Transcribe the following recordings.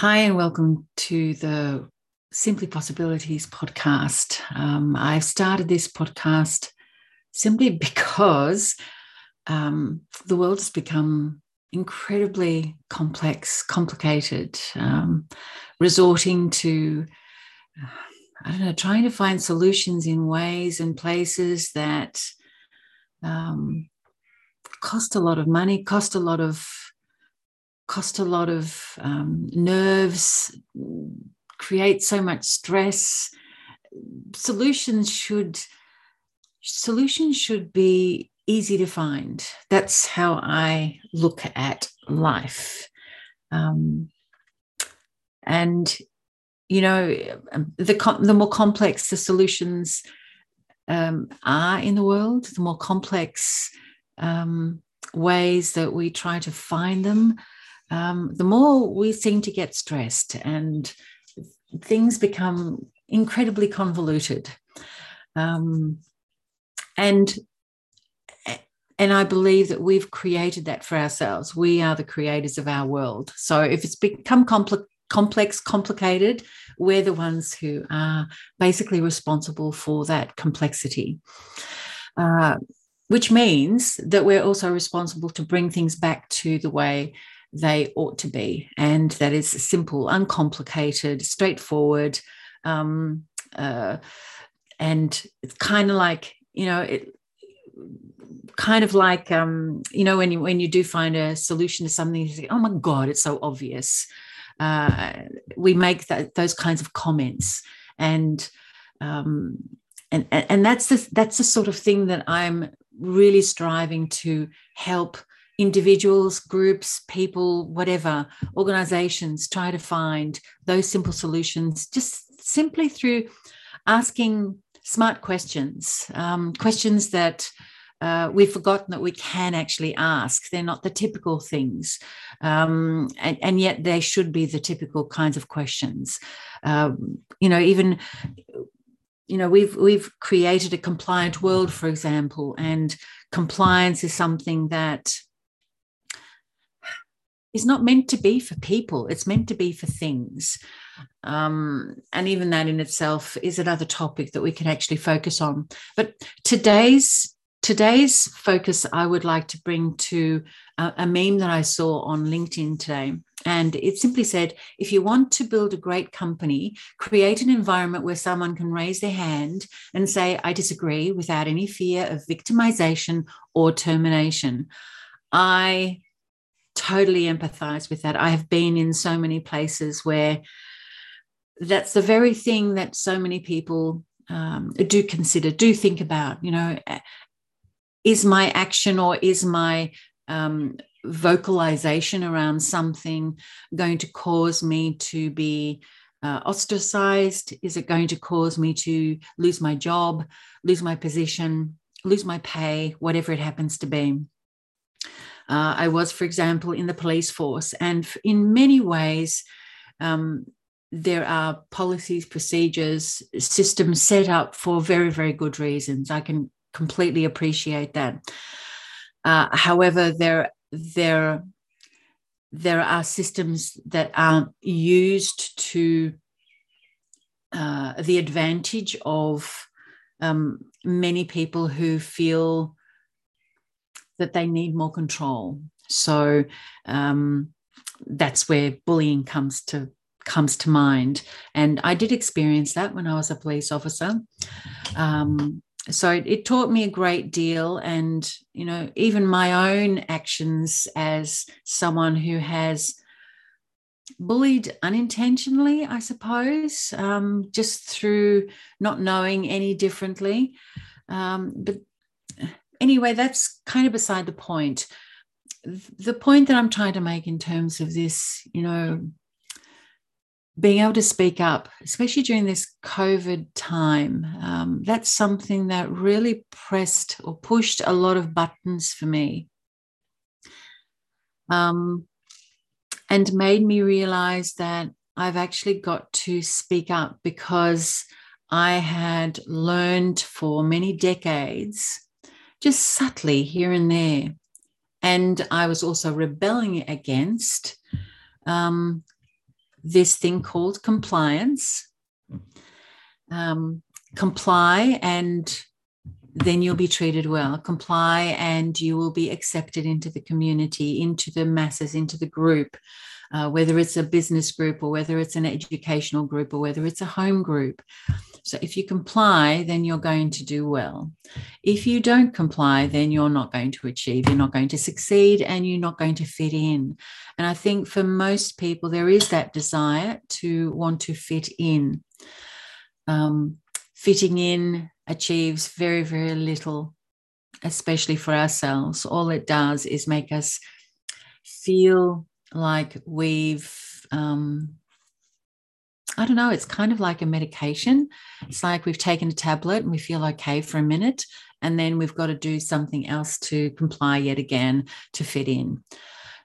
Hi, and welcome to the Simply Possibilities podcast. Um, I've started this podcast simply because um, the world has become incredibly complex, complicated, um, resorting to, I don't know, trying to find solutions in ways and places that um, cost a lot of money, cost a lot of cost a lot of um, nerves, create so much stress. Solutions should solutions should be easy to find. That's how I look at life. Um, and you know, um, the the more complex the solutions um, are in the world, the more complex um, ways that we try to find them, um, the more we seem to get stressed and things become incredibly convoluted. Um, and and I believe that we've created that for ourselves. We are the creators of our world. So if it's become compl- complex, complicated, we're the ones who are basically responsible for that complexity. Uh, which means that we're also responsible to bring things back to the way they ought to be. And that is simple, uncomplicated, straightforward. Um, uh, and it's kind of like, you know, it, kind of like um, you know when you when you do find a solution to something you say oh my god it's so obvious uh, we make that, those kinds of comments and um, and and that's the that's the sort of thing that i'm really striving to help individuals, groups, people, whatever, organizations try to find those simple solutions just simply through asking smart questions, um, questions that uh, we've forgotten that we can actually ask. They're not the typical things, um, and, and, yet they should be the typical kinds of questions. Um, you know, even you know we've we've created a compliant world, for example, and compliance is something that is not meant to be for people. It's meant to be for things. Um, and even that in itself is another topic that we can actually focus on. But today's today's focus i would like to bring to a, a meme that i saw on linkedin today. And it simply said if you want to build a great company create an environment where someone can raise their hand and say i disagree without any fear of victimization or termination. I totally empathize with that. I have been in so many places where that's the very thing that so many people um, do consider, do think about. You know, is my action or is my um, vocalization around something going to cause me to be uh, ostracized? Is it going to cause me to lose my job, lose my position, lose my pay, whatever it happens to be? Uh, I was, for example, in the police force. And in many ways, um, there are policies, procedures, systems set up for very, very good reasons. I can completely appreciate that. Uh, however, there, there, there are systems that are used to uh, the advantage of um, many people who feel that they need more control. So um, that's where bullying comes to comes to mind. And I did experience that when I was a police officer. Um, so it, it, taught me a great deal and you know even my own actions as someone who has bullied unintentionally i suppose um, just through not knowing any differently um, but anyway, that's kind of beside the point. The point that I'm trying to make in terms of this, you know, being able to speak up, especially during this COVID time, um, that's something that really pressed or pushed a lot of buttons for me. Um, and made me realize that I've actually got to speak up because I had learned for many decades just subtly here and there. And I was also rebelling against um, this thing called compliance. Um, comply and then you'll be treated well. Comply and you will be accepted into the community, into the masses, into the group, uh, whether it's a business group or whether it's an educational group or whether it's a home group. So if you comply, then you're going to do well. If you don't comply, then you're not going to achieve, you're not going to succeed, and you're not going to fit in. And I think for most people, there is that desire to want to fit in. Um, fitting in achieves very, very little, especially for ourselves. All it does is make us feel like we've um, I don't know, it's kind of like a medication. It's like we've taken a tablet and we feel okay for a minute, and then we've got to do something else to comply yet again to fit in.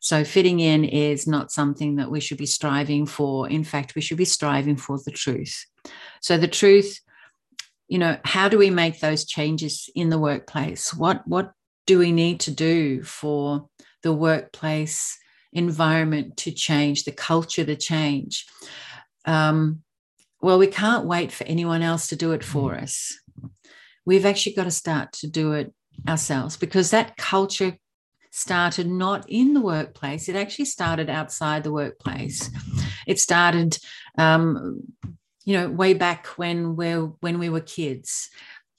So, fitting in is not something that we should be striving for. In fact, we should be striving for the truth. So, the truth, you know, how do we make those changes in the workplace? What, what do we need to do for the workplace environment to change, the culture to change? um, well, we can't wait for anyone else to do it for mm. us. We've actually got to start to do it ourselves because that culture started not in the workplace, it actually started outside the workplace. It started, um, you know, way back when we when we were kids.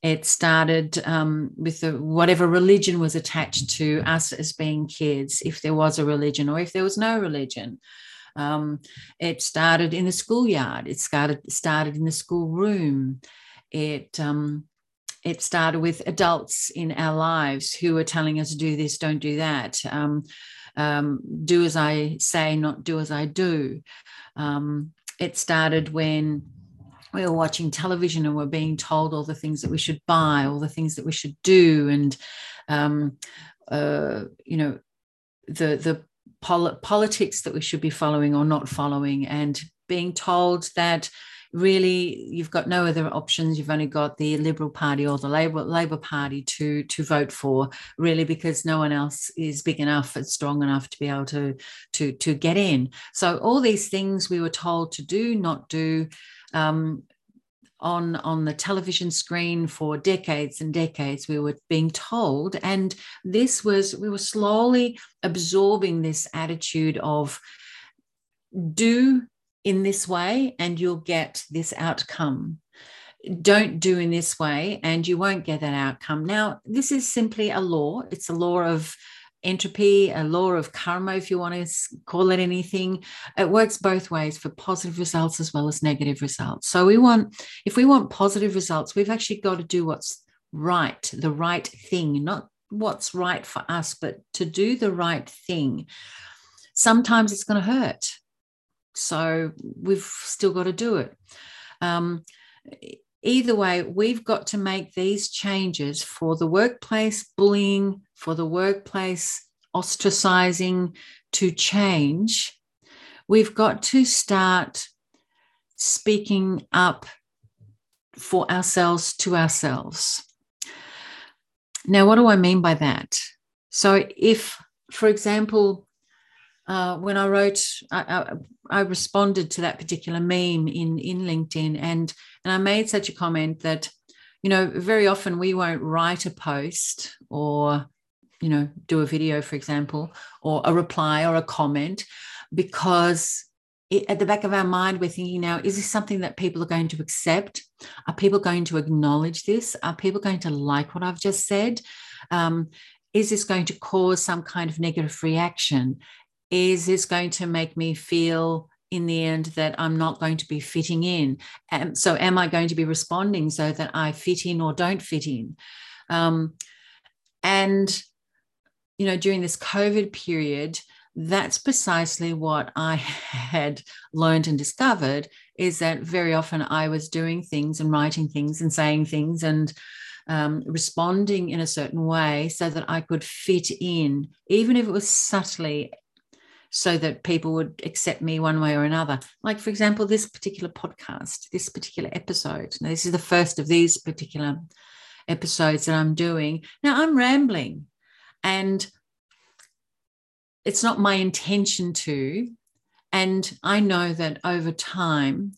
It started um, with the, whatever religion was attached to us as being kids, if there was a religion or if there was no religion. Um, it started in the schoolyard. It started started in the schoolroom. It um, it started with adults in our lives who were telling us do this, don't do that. Um, um, do as I say, not do as I do. Um, it started when we were watching television and we're being told all the things that we should buy, all the things that we should do, and um, uh, you know the the pol- politics that we should be following or not following, and being told that really you've got no other options. You've only got the liberal party or the labor labor party to to vote for really because no one else is big enough and strong enough to be able to to to get in. So all these things we were told to do not do um, on on the television screen for decades and decades we were being told. And this was we were slowly absorbing this attitude of do in this way and you'll get this outcome. Don't do in this way and you won't get that outcome. Now this is simply a law. It's a law of entropy, a law of karma, if you want to call it anything. It works both ways for positive results as well as negative results. So we want, if we want positive results, we've actually got to do what's right, the right thing, not what's right for us, but to do the right thing. Sometimes it's going to hurt. So we've still got to do it. Um, either way, we've got to make these changes for the workplace bullying, for the workplace ostracizing to change. We've got to start speaking up for ourselves to ourselves. Now, what do I mean by that? So, if, for example, uh, when I wrote, I, responded to that particular meme in in LinkedIn, and and I made such a comment that, you know, very often we won't write a post or, you know, do a video, for example, or a reply or a comment, because it, at the back of our mind, we're thinking now, is this something that people are going to accept? Are people going to acknowledge this? Are people going to like what I've just said? Um, is this going to cause some kind of negative reaction? Is this going to make me feel in the end that I'm not going to be fitting in? Um, so, am I going to be responding so that I fit in or don't fit in? Um, and, you know, during this COVID period, that's precisely what I had learned and discovered is that very often I was doing things and writing things and saying things and um, responding in a certain way so that I could fit in, even if it was subtly so that people would accept me one way or another. Like, for example, this particular podcast, this particular episode. Now, this is the first of these particular episodes that I'm doing. Now, I'm rambling, and it's not my intention to. And I know that over time,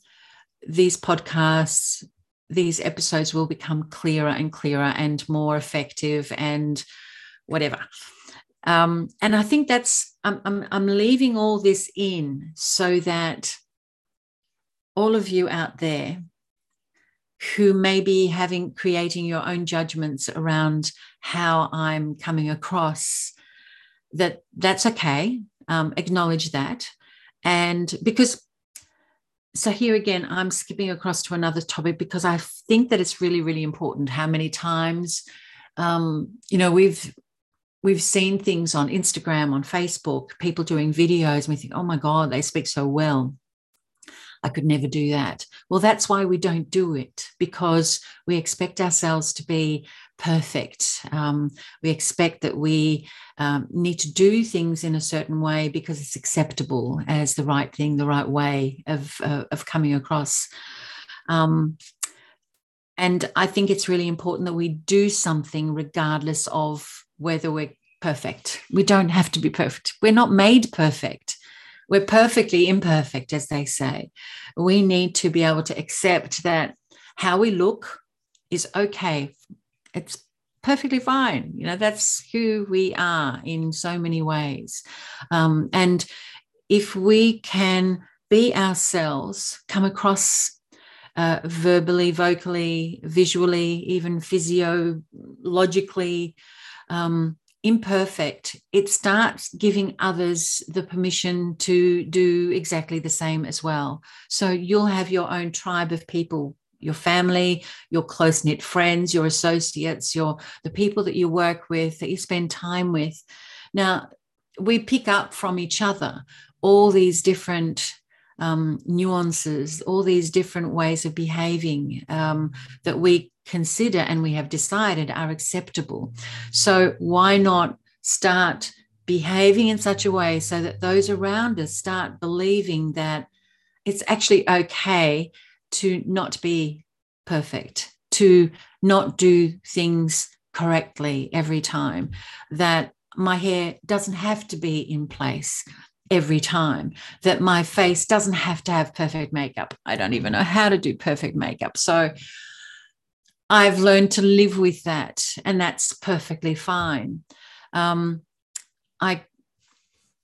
these podcasts, these episodes will become clearer and clearer and more effective and whatever. Um, and I think that's, I'm, I'm, I'm leaving all this in so that all of you out there who may be having creating your own judgments around how I'm coming across, that that's okay. Um, acknowledge that. And because so here again, I'm skipping across to another topic because I think that it's really, really important how many times, um, you know, we've we've seen things on Instagram, on Facebook, people doing videos, and we think, oh my God, they speak so well. I could never do that. Well, that's why we don't do it because we expect ourselves to be perfect. Um, we expect that we um, need to do things in a certain way because it's acceptable as the right thing, the right way of, uh, of coming across. Um, and I think it's really important that we do something regardless of whether we're perfect. We don't have to be perfect. We're not made perfect. We're perfectly imperfect, as they say. We need to be able to accept that how we look is okay. It's perfectly fine. You know, that's who we are in so many ways. Um, and if we can be ourselves, come across uh, verbally, vocally, visually, even physiologically, um, imperfect, it starts giving others the permission to do exactly the same as well. So you'll have your own tribe of people your family your close knit friends your associates your the people that you work with that you spend time with now we pick up from each other all these different um, nuances all these different ways of behaving um, that we consider and we have decided are acceptable. So, why not start behaving in such a way so that those around us start believing that it's actually okay to not be perfect, to not do things correctly every time, that my hair doesn't have to be in place every time, that my face doesn't have to have perfect makeup. I don't even know how to do perfect makeup. So, I've learned to live with that, and that's perfectly fine. Um, I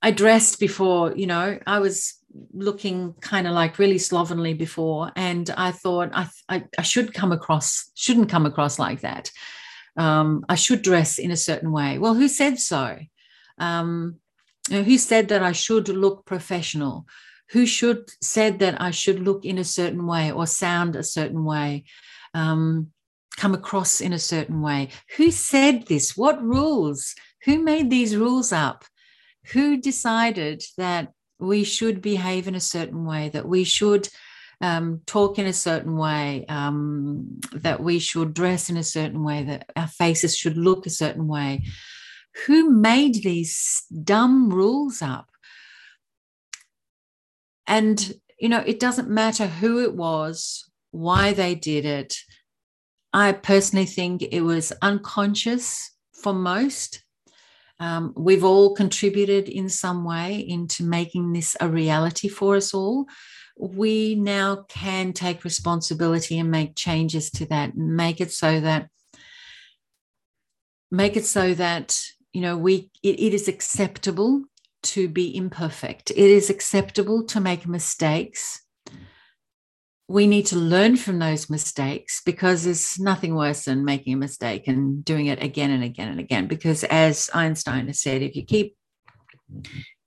I dressed before, you know, I was looking kind of like really slovenly before, and I thought I, I, I should come across shouldn't come across like that. Um, I should dress in a certain way. Well, who said so? Um, who said that I should look professional? Who should said that I should look in a certain way or sound a certain way? Um, come across in a certain way. Who said this? What rules? Who made these rules up? Who decided that we should behave in a certain way, that we should um, talk in a certain way, um, that we should dress in a certain way, that our faces should look a certain way? Who made these dumb rules up? And, you know, it doesn't matter who it was, why they did it, I personally think it was unconscious for most. Um, we've all contributed in some way into making this a reality for us all. We now can take responsibility and make changes to that and make it so that make it so that you know we it, it is acceptable to be imperfect. It is acceptable to make mistakes we need to learn from those mistakes because there's nothing worse than making a mistake and doing it again and again and again. Because as Einstein has said, if you keep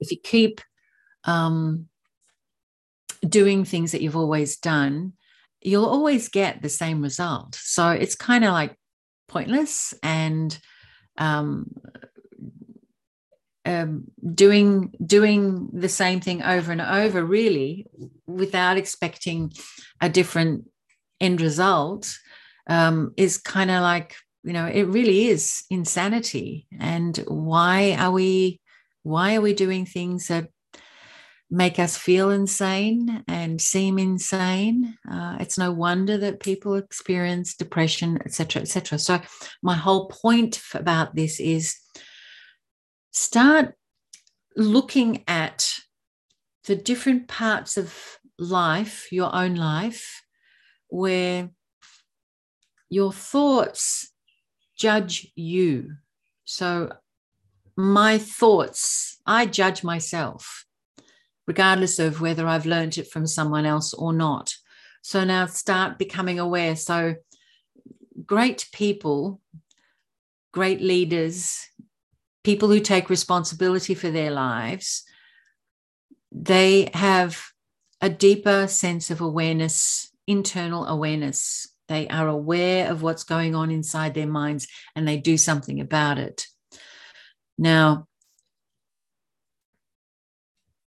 if you keep um, doing things that you've always done, you'll always get the same result. So it's kind of like pointless and um, um, doing doing the same thing over and over, really, without expecting a different end result, um, is kind of like you know it really is insanity. And why are we why are we doing things that make us feel insane and seem insane. Uh, it's no wonder that people experience depression, etc., etc. So, my whole point about this is start looking at the different parts of life, your own life, where your thoughts judge you. So, my thoughts, I judge myself, regardless of whether I've learned it from someone else or not. So now start becoming aware. So, great people, great leaders, people who take responsibility for their lives, they have a deeper sense of awareness, internal awareness. They are aware of what's going on inside their minds and they do something about it. Now,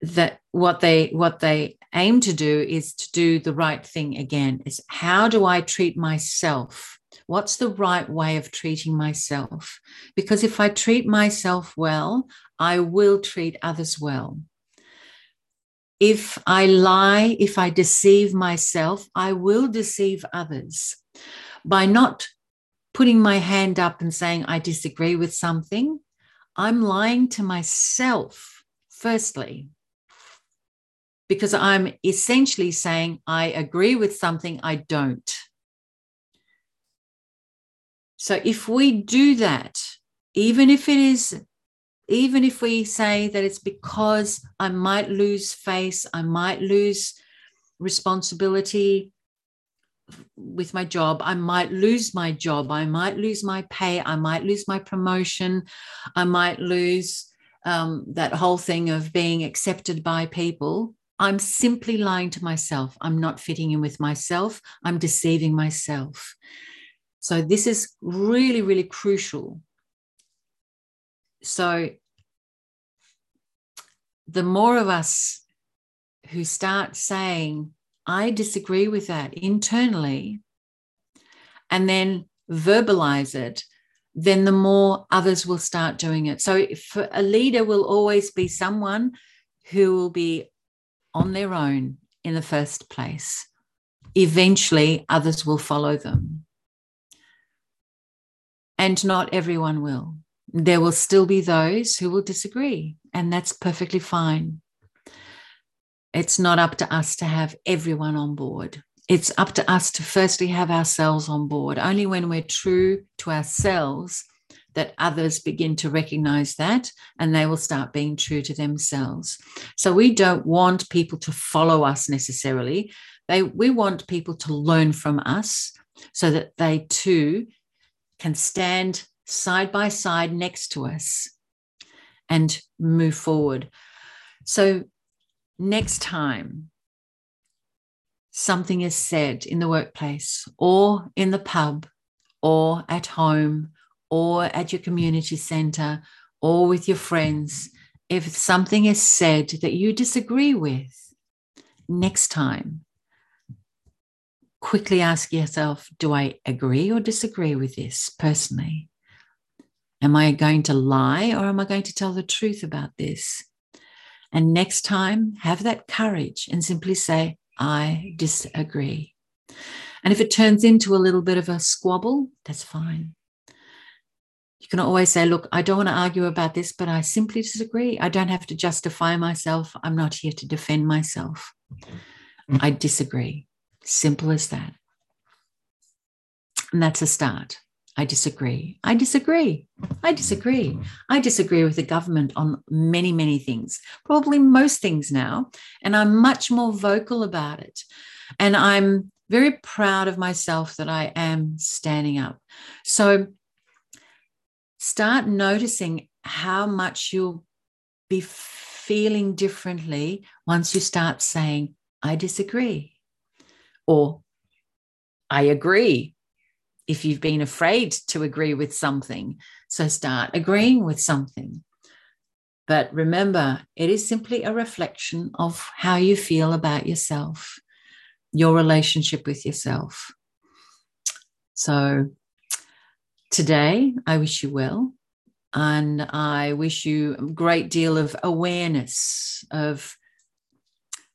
that what they what they aim to do is to do the right thing again is how do i treat myself what's the right way of treating myself? Because if i treat myself well i will treat others well. If i lie if i deceive myself i will deceive others. By not putting my hand up and saying i disagree with something i'm lying to myself firstly. Because I'm essentially saying I agree with something I don't. So if we do that, even if it is, even if we say that it's because I might lose face, I might lose responsibility with my job, I might lose my job, I might lose my pay, I might lose my promotion, I might lose um, that whole thing of being accepted by people. I'm simply lying to myself. I'm not fitting in with myself. I'm deceiving myself. So, this is really, really crucial. So, the more of us who start saying, I disagree with that internally, and then verbalize it, then the more others will start doing it. So, a leader will always be someone who will be on their own in the first place. Eventually, others will follow them. And not everyone will. There will still be those who will disagree, and that's perfectly fine. It's not up to us to have everyone on board. It's up to us to firstly have ourselves on board. Only when we're true to ourselves that others begin to recognize that and they will start being true to themselves. So we don't want people to follow us necessarily. They, we want people to learn from us so that they too can stand side by side next to us and move forward. So next time something is said in the workplace or in the pub or at home or at your community center or with your friends, if something is said that you disagree with, next time, quickly ask yourself Do I agree or disagree with this personally? Am I going to lie or am I going to tell the truth about this? And next time, have that courage and simply say, I disagree. And if it turns into a little bit of a squabble, that's fine. You can always say, Look, I don't want to argue about this, but I simply disagree. I don't have to justify myself. I'm not here to defend myself. Mm. I disagree. Simple as that. And that's a start. I disagree. I disagree. I disagree. I disagree with the government on many, many things, probably most things now. And I'm much more vocal about it. And I'm very proud of myself that I am standing up. So start noticing how much you'll be feeling differently once you start saying, I disagree, or I agree. If you've been afraid to agree with something, so start agreeing with something. But remember, it is simply a reflection of how you feel about yourself, your relationship with yourself. So today. I wish you well. And I wish you a great deal of awareness of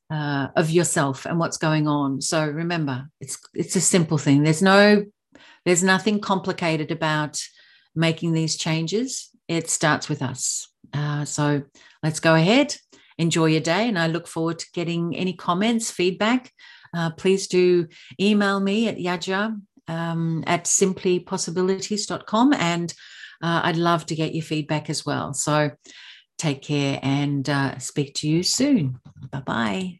uh, of yourself and what's going on. So remember, it's it's a simple thing. There's no there's nothing complicated about making these changes. It starts with us. Uh, so let's go ahead. Enjoy your day, and I look forward to getting any comments, feedback. Uh, please do email me at yaja um, at simplypossibilities.com and uh, I'd love to get your feedback as well. So Take care and uh, speak to you soon. Bye bye.